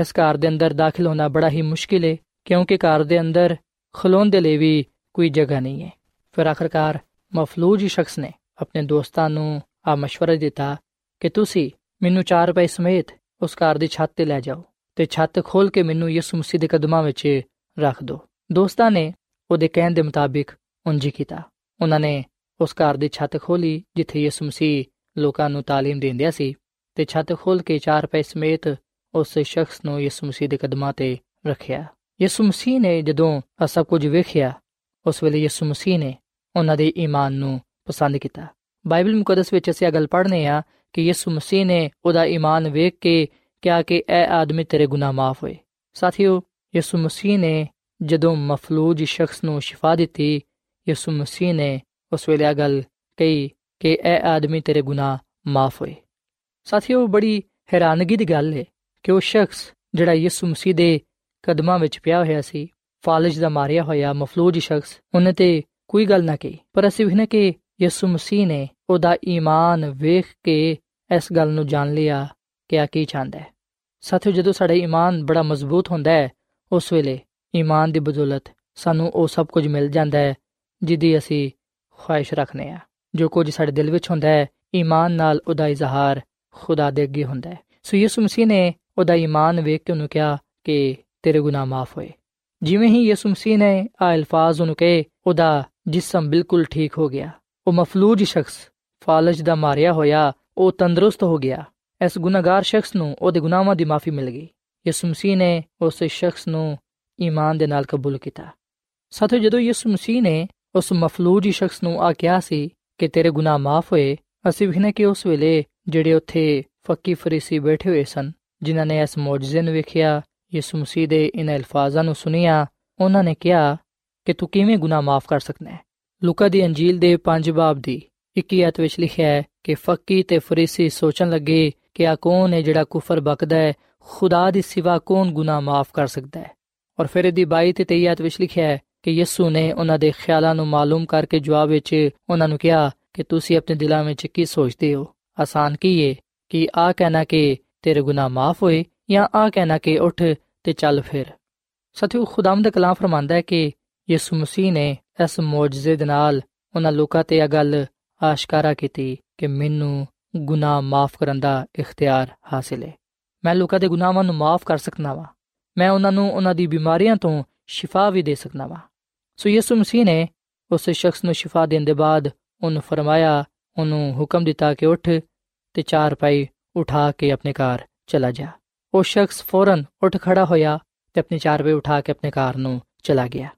ਇਸ ਘਰ ਦੇ ਅੰਦਰ ਦਾਖਲ ਹੋਣਾ ਬੜਾ ਹੀ ਮੁਸ਼ਕਿਲ ਹੈ ਕਿਉਂਕਿ ਘਰ ਦੇ ਅੰਦਰ ਖਲੋਣ ਦੇ ਲਈ ਵੀ ਕੋਈ ਜਗ੍ਹਾ ਨਹੀਂ ਹੈ ਫਿਰ ਆਖਰਕਾਰ ਮਫਲੂਜ ਸ਼ਖਸ ਨੇ ਆਪਣੇ ਦੋਸਤਾਂ ਨੂੰ ਆ مشورہ ਦਿੱਤਾ ਕਿ ਤੁਸੀਂ ਮੈਨੂੰ 4 ਰੁਪਏ ਸਮੇਤ ਉਸ ਘਰ ਦੀ ਛੱਤ ਤੇ ਲੈ ਜਾਓ ਤੇ ਛੱਤ ਖੋਲ ਕੇ ਮੈਨੂੰ ਯਿਸੂ ਮਸੀਹ ਦੇ ਕਦਮਾਂ ਵਿੱਚ ਰੱਖ ਦਿਓ ਦੋਸਤਾਂ ਨੇ ਉਹਦੇ ਕਹਿਣ ਦੇ ਮੁਤਾਬਿਕ ਉਂਝ ਕੀਤਾ। ਉਹਨਾਂ ਨੇ ਉਸ ਘਰ ਦੀ ਛੱਤ ਖੋਲੀ ਜਿੱਥੇ ਯਿਸੂ ਮਸੀਹ ਲੋਕਾਂ ਨੂੰ ਤਾਲੀਮ ਦਿੰਦਿਆ ਸੀ, ਤੇ ਛੱਤ ਖੋਲ ਕੇ 4 ਰੁਪਏ ਸਮੇਤ ਉਸ ਸ਼ਖਸ ਨੂੰ ਯਿਸੂ ਮਸੀਹ ਦੇ ਕਦਮਾਂ ਤੇ ਰੱਖਿਆ। ਯਿਸੂ ਮਸੀਹ ਨੇ ਜਦੋਂ ਇਹ ਸਭ ਕੁਝ ਵੇਖਿਆ, ਉਸ ਵੇਲੇ ਯਿਸੂ ਮਸੀਹ ਨੇ ਉਹਨਾਂ ਦੇ ਈਮਾਨ ਨੂੰ ਪਸੰਦ ਕੀਤਾ। ਬਾਈਬਲ ਮੁਕੱਦਸ ਵਿੱਚ ਅਸੀਂ ਇਹ ਗੱਲ ਪੜ੍ਹਨੇ ਆ ਕਿ ਯਿਸੂ ਮਸੀਹ ਨੇ ਉਹਦਾ ਈਮਾਨ ਵੇਖ ਕੇ ਕਿਹਾ ਕਿ ਇਹ ਆਦਮੀ ਤੇਰੇ ਗੁਨਾਹ ਮਾਫ ਹੋਏ। ਸਾਥੀਓ, ਯਿਸੂ ਮਸੀਹ ਨੇ ਜਦੋਂ ਮਫਲੂਜ ਸ਼ਖਸ ਨੂੰ ਸ਼ਿਫਾ ਦਿੱਤੀ, ਯਿਸੂ ਮਸੀਹ ਨੇ ਉਸ ਵੇਲੇ ਇਹ ਗੱਲ ਕਹੀ ਕਿ ਇਹ ਆਦਮੀ ਤੇਰੇ ਗੁਨਾਹ ਮਾਫ ਹੋਏ। ਸਾਥੀਓ, ਬੜੀ ਹੈਰਾਨਗੀ ਦੀ ਗੱਲ ਹੈ ਕਿ ਉਹ ਸ਼ਖਸ ਜਿਹੜਾ ਯਿਸੂ ਮਸੀਹ ਦੇ ਕਦਮਾਂ ਵਿੱਚ ਪਿਆ ਹੋਇਆ ਸੀ, ਫਾਲਜ ਦਾ ਮਾਰਿਆ ਹੋਇਆ ਮਫਲੂਜ ਸ਼ਖਸ, ਉਹਨੇ ਤੇ ਕੋਈ ਗੱਲ ਨਾ ਕਹੀ। ਪਰ ਅਸੀਂ ਵੇਖਨੇ ਕਿ ਯਿਸੂ ਮਸੀਹ ਨੇ ਉਹਦਾ ਈਮਾਨ ਵੇਖ ਕੇ ਇਸ ਗੱਲ ਨੂੰ ਜਾਣ ਲਿਆ ਕਿ ਆ ਕੀ ਚਾਹੁੰਦਾ ਹੈ। ਸਾਥੀਓ, ਜਦੋਂ ਸਾਡਾ ਈਮਾਨ ਬੜਾ ਮਜ਼ਬੂਤ ਹੁੰਦਾ ਹੈ, ਉਸ ਵੇਲੇ ਈਮਾਨ ਦੀ ਬਦੌਲਤ ਸਾਨੂੰ ਉਹ ਸਭ ਕੁਝ ਮਿਲ ਜਾਂਦਾ ਹੈ ਜਿੱਦੀ ਅਸੀਂ ਖੁਆਇਸ਼ ਰੱਖਨੇ ਆ ਜੋ ਕੁਝ ਸਾਡੇ ਦਿਲ ਵਿੱਚ ਹੁੰਦਾ ਹੈ, ਈਮਾਨ ਨਾਲ ਉਹਦਾ ਇਜ਼ਹਾਰ ਖੁਦਾ ਦੇ ਅੱਗੇ ਹੁੰਦਾ ਹੈ। ਸੋ ਯਿਸੂ ਮਸੀਹ ਨੇ ਉਹਦਾ ਈਮਾਨ ਵੇਖ ਕੇ ਉਹਨੂੰ ਕਿਹਾ ਕਿ ਤੇਰੇ ਗੁਨਾਹ ਮਾਫ ਹੋਏ। ਜਿਵੇਂ ਹੀ ਯਿਸੂ ਮਸੀਹ ਨੇ ਆ ਅਲਫਾਜ਼ ਉਹਨੂੰ ਕਹੇ, ਉਹਦਾ ਜਿਸਮ ਬਿਲਕੁਲ ਠੀਕ ਹੋ ਗਿਆ। ਉਹ ਮਫਲੂਜ ਸ਼ਖਸ ਫਾਲਜ ਦਾ ਮਾਰਿਆ ਹੋਇਆ, ਉਹ ਤੰਦਰੁਸਤ ਹੋ ਗਿਆ। ਇਸ ਗੁਨਾਹਗਾਰ ਸ਼ਖਸ ਨੂੰ ਉਹਦੇ ਗੁਨਾਹਾਂ ਦੀ ਮਾਫੀ ਮਿਲ ਗਈ। ਯਿਸੂ ਮਸੀਹ ਨੇ ਉਸ ਸ਼ਖਸ ਨੂੰ ਈਮਾਨ ਦੇ ਨਾਲ ਕਬੂਲ ਕੀਤਾ। ਸਾਥੋ ਜਦੋਂ ਯਿਸੂ ਮਸੀਹ ਨੇ ਉਸ ਮਫਲੂਜ ਸ਼ਖਸ ਨੂੰ ਆ ਕਿਹਾ ਸੀ ਕਿ ਤੇਰੇ ਗੁਨਾਹ ਮਾਫ ਹੋਏ, ਅਸੀਂ ਵਿਖਨੇ ਕਿ ਉਸ ਵੇਲੇ ਜਿਹੜੇ ਉੱਥੇ ਫੱਕੀ ਫਰੀਸੀ ਬੈਠੇ ਹੋਏ ਸਨ, ਜਿਨ੍ਹਾਂ ਨੇ ਇਸ ਮੌਜਜ਼ੇ ਨੂੰ ਵੇਖਿਆ, ਯਿਸੂ ਮਸੀਹ ਦੇ ਇਨ ਅਲਫਾਜ਼ਾਂ ਨੂੰ ਸੁਨਿਆ ਉਹਨਾਂ ਨੇ ਕਿਹਾ ਕਿ ਤੂੰ ਕਿਵੇਂ ਗੁਨਾਹ ਮਾਫ ਕਰ ਸਕਦਾ ਹੈ? ਲੂਕਾ ਦੀ ਅੰਜੀਲ ਦੇ 5 ਬਾਬ ਦੀ 21 ਆਇਤ ਵਿੱਚ ਲਿਖਿਆ ਹੈ ਕਿ ਫੱਕੀ ਤੇ ਫਰੀਸੀ ਸੋਚਣ ਲੱਗੇ ਕਿ ਆ ਕੌਣ ਹੈ ਜਿਹੜਾ ਕੁਫਰ ਬਕਦਾ ਹੈ, ਖੁਦਾ ਦੀ ਸਿਵਾ ਕੌਣ ਗੁਨਾਹ ਮਾਫ ਕਰ ਸਕਦਾ ਹੈ? ਔਰ ਫਿਰ ਇਹਦੀ 22 ਤੇ 23 ਆਇਤ ਵਿੱਚ ਲਿਖਿਆ ਹੈ ਕਿ ਯਿਸੂ ਨੇ ਉਹਨਾਂ ਦੇ ਖਿਆਲਾਂ ਨੂੰ ਮਾਲੂਮ ਕਰਕੇ ਜਵਾਬ ਵਿੱਚ ਉਹਨਾਂ ਨੂੰ ਕਿਹਾ ਕਿ ਤੁਸੀਂ ਆਪਣੇ ਦਿਲਾਂ ਵਿੱਚ ਕੀ ਸੋਚਦੇ ਹੋ? ਆਸਾਨ ਕੀ ਹੈ ਕਿ ਆ ਕਹਿਣਾ ਕਿ ਤੇਰੇ ਗੁਨਾਹ ਮਾਫ ਹੋਏ ਜਾਂ ਆ ਕਹਿਣਾ ਕਿ ਉੱਠ ਤੇ ਚੱਲ ਫਿਰ? ਸਤਿਉ ਖੁਦਾਮ ਦਾ ਕਲਾਮ ਫਰਮਾਂਦਾ ਹੈ ਕਿ ਯਿਸੂ ਮਸੀਹ ਨੇ ਇਸ ਮੌਜਜ਼ੇ ਦੇ ਨਾਲ ਉਹਨਾਂ ਲੋਕਾਂ ਤੇ ਇਹ ਗੱਲ ਆਸ਼ਕਾਰਾ ਕੀਤੀ ਕਿ ਮੈਨੂੰ ਗੁਨਾਹ ਮਾਫ ਕਰਨ ਦਾ ਇਖਤਿਆਰ ਹਾਸਿਲ ਹੈ। ਮੈਂ ਲੋਕਾਂ ਦੇ ਗੁਨਾਹਾਂ ਨੂੰ ਮਾਫ ਕਰ ਸਕਦਾ ਵਾਂ। ਮੈਂ ਉਹਨਾਂ ਨੂੰ ਉਹਨਾਂ ਦੀ ਬਿਮਾਰੀਆਂ ਤੋਂ ਸ਼ਿਫਾ ਵੀ ਦੇ ਸਕਦਾ ਵਾਂ। ਸੋ ਯਿਸੂ ਮਸੀਹ ਨੇ ਉਸ ਸ਼ਖਸ ਨੂੰ ਸ਼ਿਫਾ ਦੇਣ ਦੇ ਬਾਅਦ ਉਹਨੂੰ ਫਰਮਾਇਆ, ਉਹਨੂੰ ਹੁਕਮ ਦਿੱਤਾ ਕਿ ਉੱਠ ਤੇ ਚਾਰ ਪਾਈ ਉਠਾ ਕੇ ਆਪਣੇ ਘਰ ਚਲਾ ਜਾ। ਉਹ ਸ਼ਖਸ ਫੌਰਨ ਉੱਠ ਖੜਾ ਹੋਇਆ ਤੇ ਆਪਣੇ ਚਾਰ ਪਾਈ ਉਠਾ ਕੇ ਆਪਣੇ ਘਰ ਨੂੰ ਚਲਾ ਗਿਆ।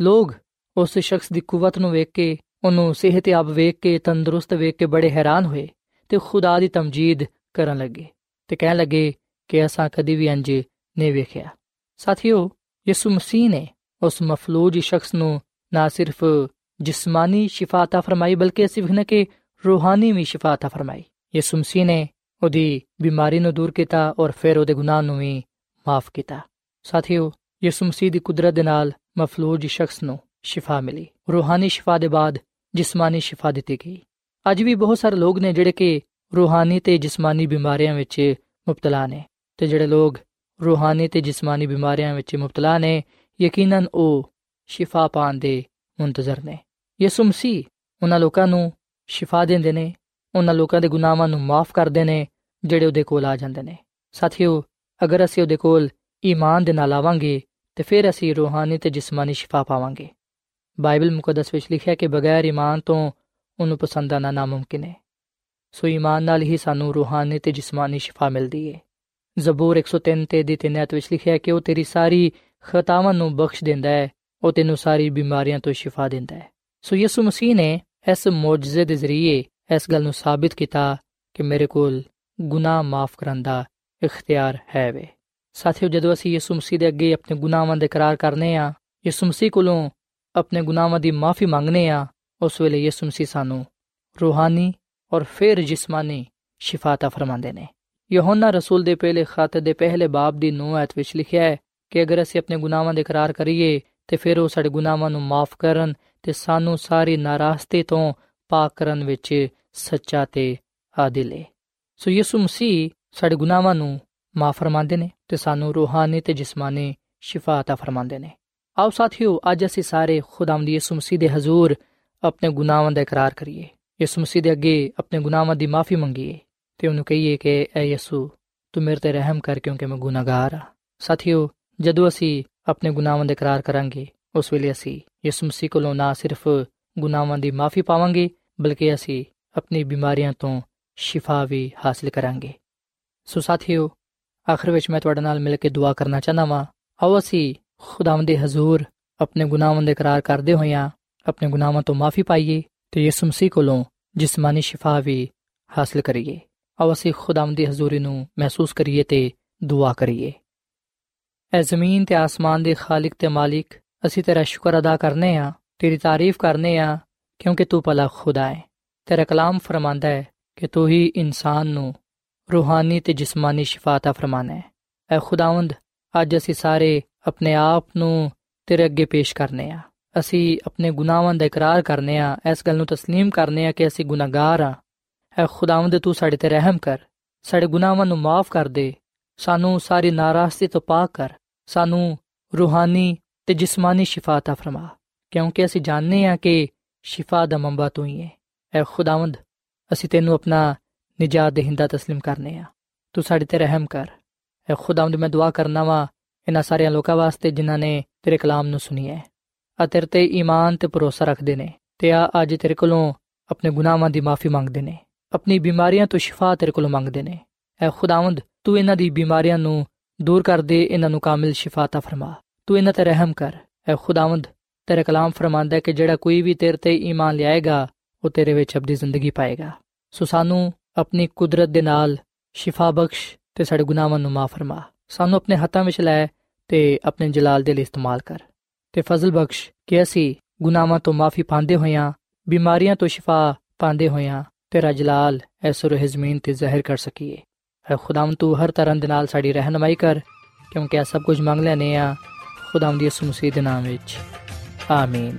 ਲੋਕ ਉਸ ਸ਼ਖਸ ਦੀ ਕੁਵਤ ਨੂੰ ਵੇਖ ਕੇ ਉਹਨੂੰ ਸਿਹਤਯਾਬ ਵੇਖ ਕੇ ਤੰਦਰੁਸਤ ਵੇਖ ਕੇ ਬੜੇ ਹੈਰਾਨ ਹੋਏ ਤੇ ਖੁਦਾ ਦੀ ਤਮਜੀਦ ਕਰਨ ਲੱਗੇ ਤੇ ਕਹਿਣ ਲੱਗੇ ਕਿ ਅਸਾਂ ਕਦੀ ਵੀ ਇੰਜ ਨਹੀਂ ਵੇਖਿਆ ਸਾਥੀਓ ਯਿਸੂ ਮਸੀਹ ਨੇ ਉਸ ਮਫਲੂਜ ਸ਼ਖਸ ਨੂੰ ਨਾ ਸਿਰਫ ਜਿਸਮਾਨੀ ਸ਼ਿਫਾ عطا ਫਰਮਾਈ ਬਲਕਿ ਅਸੀਂ ਵਿਖਣਾ ਕਿ ਰੂਹਾਨੀ ਵੀ ਸ਼ਿਫਾ عطا ਫਰਮਾਈ ਯਿਸੂ ਮਸੀਹ ਨੇ ਉਹਦੀ ਬਿਮਾਰੀ ਨੂੰ ਦੂਰ ਕੀਤਾ ਔਰ ਫਿਰ ਉਹਦੇ ਗੁਨਾਹ ਨੂੰ ਵੀ ਮਾਫ ਕੀਤਾ ਸਾਥੀਓ ਯਿਸੂ ਮਸੀਹ ਦੀ ਕੁਦਰਤ ਦੇ ਨਾਲ ਮਫਲੂਜ ਸ਼ਖਸ ਨੂੰ ਸ਼ਿਫਾ ਮਿਲੀ। ਰੂਹਾਨੀ ਸ਼ਿਫਾ ਦੇ ਬਾਅਦ ਜਿਸਮਾਨੀ ਸ਼ਿਫਾ ਦਿੱਤੀ ਗਈ। ਅੱਜ ਵੀ ਬਹੁਤ ਸਾਰੇ ਲੋਕ ਨੇ ਜਿਹੜੇ ਕਿ ਰੂਹਾਨੀ ਤੇ ਜਿਸਮਾਨੀ ਬਿਮਾਰੀਆਂ ਵਿੱਚ ਮੁਬਤਲਾ ਨੇ ਤੇ ਜਿਹੜੇ ਲੋਕ ਰੂਹਾਨੀ ਤੇ ਜਿਸਮਾਨੀ ਬਿਮਾਰੀਆਂ ਵਿੱਚ ਮੁਬਤਲਾ ਨੇ, ਯਕੀਨਨ ਉਹ ਸ਼ਿਫਾ ਪਾਣ ਦੇ ਮੁੰਤਜ਼ਰ ਨੇ। ਯਿਸੂ ਮਸੀਹ ਉਹਨਾਂ ਲੋਕਾਂ ਨੂੰ ਸ਼ਿਫਾ ਦਿੰਦੇ ਨੇ, ਉਹਨਾਂ ਲੋਕਾਂ ਦੇ ਗੁਨਾਹਾਂ ਨੂੰ ਮਾਫ ਕਰਦੇ ਨੇ, ਜਿਹੜੇ ਉਹਦੇ ਕੋਲ ਆ ਜਾਂਦੇ ਨੇ। ਸਾਥੀਓ, ਅਗਰ ਅਸੀਂ ਉਹਦੇ ਕੋਲ ਈਮਾਨ ਦੇ ਨਾਲ ਆਵਾਂਗੇ, ਤੇ ਫਿਰ ਅਸੀਂ ਰੂਹਾਨੀ ਤੇ ਜਿਸਮਾਨੀ ਸ਼ਿਫਾ ਪਾਵਾਂਗੇ। ਬਾਈਬਲ ਮੁਕੱਦਸ ਵਿੱਚ ਲਿਖਿਆ ਕਿ ਬਗੈਰ ਈਮਾਨ ਤੋਂ ਉਹਨੂੰ ਪਸੰਦ ਆਣਾ ਨਾਮੁਮਕਿਨ ਹੈ। ਸੋ ਈਮਾਨ ਨਾਲ ਹੀ ਸਾਨੂੰ ਰੂਹਾਨੀ ਤੇ ਜਿਸਮਾਨੀ ਸ਼ਿਫਾ ਮਿਲਦੀ ਹੈ ਜ਼ਬੂਰ 103 ਤੇ ਦੀ ਤਿੰਨਤ ਵਿੱਚ ਲਿਖਿਆ ਕਿ ਉਹ ਤੇਰੀ ਸਾਰੀ ਖਤਾਵਾਂ ਨੂੰ ਬਖਸ਼ ਦਿੰਦਾ ਹੈ, ਉਹ ਤੈਨੂੰ ਸਾਰੀ ਬਿਮਾਰੀਆਂ ਤੋਂ ਸ਼ਿਫਾ ਦਿੰਦਾ ਹੈ। ਸੋ ਯਿਸੂ ਮਸੀਹ ਨੇ ਇਸ ਮੌਜਜ਼ੇ ਦੇ ਜ਼ਰੀਏ ਇਸ ਗੱਲ ਨੂੰ ਸਾਬਿਤ ਕੀਤਾ ਕਿ ਮੇਰੇ ਕੋਲ ਗੁਨਾਹ ਮਾਫ ਕਰਨ ਦਾ ਇਖਤਿਆਰ ਹੈ ਵੇ। ਸਾਥੀਓ, ਜਦੋਂ ਅਸੀਂ ਯਿਸੂ ਮਸੀਹ ਦੇ ਅੱਗੇ ਆਪਣੇ ਗੁਨਾਹਾਂ ਦਾ ਇਕਰਾਰ ਕਰਨੇ ਆ, ਯਿਸੂ ਮਸੀਹ ਕੋਲੋਂ ਆਪਣੇ ਗੁਨਾਹਾਂ ਦੀ ਮਾਫੀ ਮੰਗਨੇ ਆ ਉਸ ਵੇਲੇ ਯਿਸੂ ਮਸੀਹ ਸਾਨੂੰ ਰੂਹਾਨੀ ਔਰ ਫਿਰ ਜਿਸਮਾਨੀ ਸ਼ਿਫਾ ਤਾ ਫਰਮਾਉਂਦੇ ਨੇ ਯਹੋਨਾ ਰਸੂਲ ਦੇ ਪਹਿਲੇ ਖਾਤੇ ਦੇ ਪਹਿਲੇ ਬਾਬ ਦੀ 9 ਆਇਤ ਵਿੱਚ ਲਿਖਿਆ ਹੈ ਕਿ ਅਗਰ ਅਸੀਂ ਆਪਣੇ ਗੁਨਾਹਾਂ ਦਾ ਇਕਰਾਰ ਕਰੀਏ ਤੇ ਫਿਰ ਉਹ ਸਾਡੇ ਗੁਨਾਹਾਂ ਨੂੰ ਮਾਫ ਕਰਨ ਤੇ ਸਾਨੂੰ ਸਾਰੀ ਨਾਰਾਜ਼ਗੀ ਤੋਂ ਪਾਕ ਕਰਨ ਵਿੱਚ ਸੱਚਾ ਤੇ ਆਦਿਲ ਹੈ ਸੋ ਯਿਸੂ ਮਸੀਹ ਸਾਡੇ ਗੁਨਾਹਾਂ ਨੂੰ ਮਾਫ ਫਰਮਾਉਂਦੇ ਨੇ ਤੇ ਸਾਨੂੰ ਰੂਹਾਨੀ ਤੇ ਜਿਸਮਾਨੀ ਸ਼ਿਫਾ عطا ਫਰਮਾਉਂਦੇ ਨੇ ਆਓ ਸਾਥੀਓ, ਅੱਜ ਅਸੀਂ ਸਾਰੇ ਖੁਦਾਵੰਦ ਯਿਸੂ ਮਸੀਹ ਦੇ ਹਜ਼ੂਰ ਆਪਣੇ ਗੁਨਾਹਾਂ ਦਾ ਇਕਰਾਰ ਕਰੀਏ। ਯਿਸੂ ਮਸੀਹ ਦੇ ਅੱਗੇ ਆਪਣੇ ਗੁਨਾਹਾਂ ਦੀ ਮਾਫੀ ਮੰਗੀਏ ਤੇ ਉਹਨੂੰ ਕਹੀਏ ਕਿ, ਐ ਯਿਸੂ, ਤੂੰ ਮੇਰੇ ਤੇ ਰਹਿਮ ਕਰ ਕਿਉਂਕਿ ਮੈਂ ਗੁਨਾਹਗਾਰ ਆ ਸਾਥੀਓ, ਜਦੋਂ ਅਸੀਂ ਆਪਣੇ ਗੁਨਾਹਾਂ ਦਾ ਇਕਰਾਰ ਕਰਾਂਗੇ, ਉਸ ਵੇਲੇ ਅਸੀਂ ਯਿਸੂ ਮਸੀਹ ਕੋਲੋਂ ਨਾ ਸਿਰਫ ਗੁਨਾਹਾਂ ਦੀ ਮਾਫੀ ਪਾਵਾਂਗੇ, ਬਲਕਿ ਅਸੀਂ ਆਪਣੀ ਬਿਮਾਰੀਆਂ ਤੋਂ ਸ਼ਿਫਾ ਵੀ ਹਾਸਲ ਕਰਾਂਗੇ। ਸੋ ਸਾਥੀਓ, ਆਖਰ ਵਿੱਚ ਮੈਂ ਤੁਹਾਡੇ ਨਾਲ ਮਿਲ ਕੇ ਦੁਆ ਕਰਨਾ ਚਾਹਨਾ ਵਾਂ। ਆਓ ਅਸੀਂ ਖੁਦਾਵੰਦ ਦੇ ਹਜ਼ੂਰ, ਆਪਣੇ ਗੁਨਾਹਾਂ ਦਾ ਇਕਰਾਰ ਕਰਦੇ ਹੋਇਆਂ ਆਪਣੇ ਗੁਨਾਹਾਂ ਤੋਂ ਮਾਫੀ ਪਾਈਏ ਤੇ ਯਿਸੂ ਮਸੀਹ ਕੋਲੋਂ ਜਿਸਮਾਨੀ ਸ਼ਿਫਾ ਵੀ ਹਾਸਲ ਕਰੀਏ। ਆਓ ਅਸੀਂ ਖੁਦਾਵੰਦ ਦੀ ਹਜ਼ੂਰੀ ਨੂੰ ਮਹਿਸੂਸ ਕਰੀਏ ਤੇ ਦੁਆ ਕਰੀਏ। ਐ ਜ਼ਮੀਨ ਤੇ ਆਸਮਾਨ ਦੇ ਖਾਲਕ ਤੇ ਮਾਲਿਕ, ਅਸੀਂ ਤੇਰਾ ਸ਼ੁਕਰ ਅਦਾ ਕਰਨੇ ਆ, ਤੇਰੀ ਤਾਰੀਫ ਕਰਨੇ ਆ, ਕਿਉਂਕਿ ਤੂੰ ਭਲਾ ਖੁਦਾ ਹੈ ਤੇਰਾ ਕਲਾਮ ਫਰਮਾਂਦਾ ਹੈ ਕਿ ਤੂੰ ਹੀ ਇਨਸਾਨ ਨੂੰ ਰੂਹਾਨੀ ਤੇ ਜਿਸਮਾਨੀ ਸ਼ਿਫਾਤਾ ਫਰਮਾਨਾ। ਹੈ ਐ ਖੁਦਾਵੰਦ, ਅੱਜ ਅਸੀਂ ਸਾਰੇ ਆਪਣੇ ਆਪ ਨੂੰ ਤੇਰੇ ਅੱਗੇ ਪੇਸ਼ ਕਰਨੇ ਆ ਅਸੀਂ ਆਪਣੇ ਗੁਨਾਹਾਂ ਦਾ ਇਕਰਾਰ ਕਰਨੇ ਆ ਇਸ ਗੱਲ ਨੂੰ تسلیم ਕਰਨੇ ਆ ਕਿ ਅਸੀਂ ਗੁਨਾਹਗਾਰ ਆ ਐ ਖੁਦਾਵੰਦ ਤੂੰ ਸਾਡੇ ਤੇ ਰਹਿਮ ਕਰ ਸਾਡੇ ਗੁਨਾਹਾਂ ਨੂੰ ਮਾਫ ਕਰ ਦੇ ਸਾਨੂੰ ਸਾਰੀ ਨਾਰਾਜ਼ਗੀ ਤੋਂ ਪਾਕ ਕਰ ਸਾਨੂੰ ਰੂਹਾਨੀ ਤੇ ਜਿਸਮਾਨੀ ਸ਼ਿਫਾ عطا ਫਰਮਾ ਕਿਉਂਕਿ ਅਸੀਂ ਜਾਣਦੇ ਆ ਕਿ ਸ਼ਿਫਾ ਦਾ ਮੰਬਾ ਤੂੰ ਹੀ ਹੈ ਐ ਖੁਦਾਵੰਦ ਅਸੀਂ ਤੈਨੂੰ ਆਪਣਾ ਨਿਜਾਤ ਦੇਹਿੰਦਾ تسلیم ਕਰਨੇ ਆ ਤੂੰ ਸਾਡੇ ਤੇ ਰਹਿਮ ਕਰ ਐ ਖੁਦਾਵੰਦ ਮੈਂ ਦੁਆ ਕਰਨਾ ਵਾ ਇਹਨਾਂ ਸਾਰਿਆਂ ਲੋਕਾਂ ਵਾਸਤੇ ਜਿਨ੍ਹਾਂ ਨੇ ਤੇਰੇ ਕਲਾਮ ਨੂੰ ਸੁਣਿਆ ਹੈ ਆ ਤੇਰੇ ਤੇ ਈਮਾਨ ਤੇ ਭਰੋਸਾ ਰੱਖਦੇ ਨੇ ਤੇ ਆ ਅੱਜ ਤੇਰੇ ਕੋਲੋਂ ਆਪਣੇ ਗੁਨਾਹਾਂ ਦੀ ਮਾਫੀ ਮੰਗਦੇ ਨੇ, ਆਪਣੀ ਬਿਮਾਰੀਆਂ ਤੋਂ ਸ਼ਿਫਾ ਤੇਰੇ ਕੋਲੋਂ ਮੰਗਦੇ ਨੇ। ਐ ਖੁਦਾਵੰਦ, ਤੂੰ ਇਹਨਾਂ ਦੀ ਬਿਮਾਰੀਆਂ ਨੂੰ ਦੂਰ ਕਰ ਦੇ, ਇਹਨਾਂ ਨੂੰ ਕਾਮਿਲ ਸ਼ਿਫਾ ਤਾ ਫਰਮਾ। ਤੂੰ ਇਹਨਾਂ ਤੇ ਰਹਿਮ ਕਰ। ਐ ਖੁਦਾਵੰਦ, ਤੇਰੇ ਕਲਾਮ ਫਰਮਾਂਦਾ ਹੈ ਕਿ ਜਿਹੜਾ ਕੋਈ ਵੀ ਤੇਰੇ ਤੇ ਈਮਾਨ ਲਿਆਏਗਾ, ਉਹ ਤੇਰੇ ਵਿੱਚ ਅਬਦੀ ਜ਼ਿੰਦਗੀ ਪਾਏਗਾ। ਸੋ ਸਾਨੂੰ ਆਪਣੀ ਕੁਦਰਤ ਦੇ ਨਾਲ ਸ਼ਿਫਾ ਬਖਸ਼ ਤੇ ਸਾਡੇ ਗੁਨਾਹਾਂ ਨੂੰ ਮਾਫ ਫਰਮਾ। ਸਾਨੂੰ ਆਪਣੇ ਹੱਥਾਂ ਵਿੱਚ ਲੈ ਤੇ ਆਪਣੇ ਜਲਾਲ ਦੇ ਲਈ ਇਸਤੇਮਾਲ ਕਰ। ਤੇ ਫਜ਼ਲ ਬਖਸ਼ ਕਿ ਅਸੀਂ ਗੁਨਾਹਾਂ ਤੋਂ ਮਾਫੀ ਪਾਉਂਦੇ ਹੋਇਆਂ, ਬਿਮਾਰੀਆਂ ਤੋਂ ਸ਼ਿਫਾ ਪਾਉਂਦੇ ਹੋਇਆਂ ਤੇਰਾ ਜਲਾਲ ਐਸਰ ਜ਼ਮੀਨ ਤੇ ਜ਼ਾਹਿਰ ਕਰ ਸਕੀਏ। ਐ ਖੁਦਾਮ ਤੂੰ ਹਰ ਤਰ੍ਹਾਂ ਦੇ ਨਾਲ ਸਾਡੀ ਰਹਿਨਮਾਈ ਕਰ, ਕਿਉਂਕਿ ਇਹ ਸਭ ਕੁਝ ਮੰਗ ਲੈਨੇ ਆ ਖੁਦਾਮ ਦੀ ਯਿਸੂ ਮਸੀਹ ਦੇ ਨਾਮ ਵਿੱਚ। ਆਮੀਨ।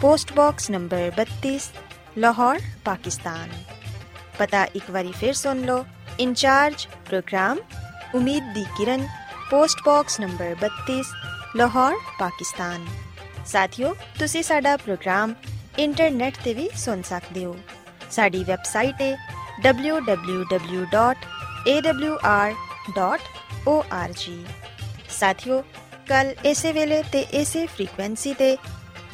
post box number 32 Lahore Pakistan ਪਤਾ ਇੱਕ ਵਾਰੀ ਫਿਰ ਸੁਣ ਲਓ ਇੰਚਾਰਜ ਪ੍ਰੋਗਰਾਮ ਉਮੀਦ ਦੀ ਕਿਰਨ post box number 32 Lahore Pakistan ਸਾਥਿਓ ਤੁਸੀਂ ਸਾਡਾ ਪ੍ਰੋਗਰਾਮ ਇੰਟਰਨੈਟ ਤੇ ਵੀ ਸੁਣ ਸਕਦੇ ਹੋ ਸਾਡੀ ਵੈਬਸਾਈਟ ਹੈ www.awr.org ਸਾਥਿਓ ਕੱਲ ਇਸੇ ਵੇਲੇ ਤੇ ਇਸੇ ਫ੍ਰੀਕੁਐਂਸੀ ਤੇ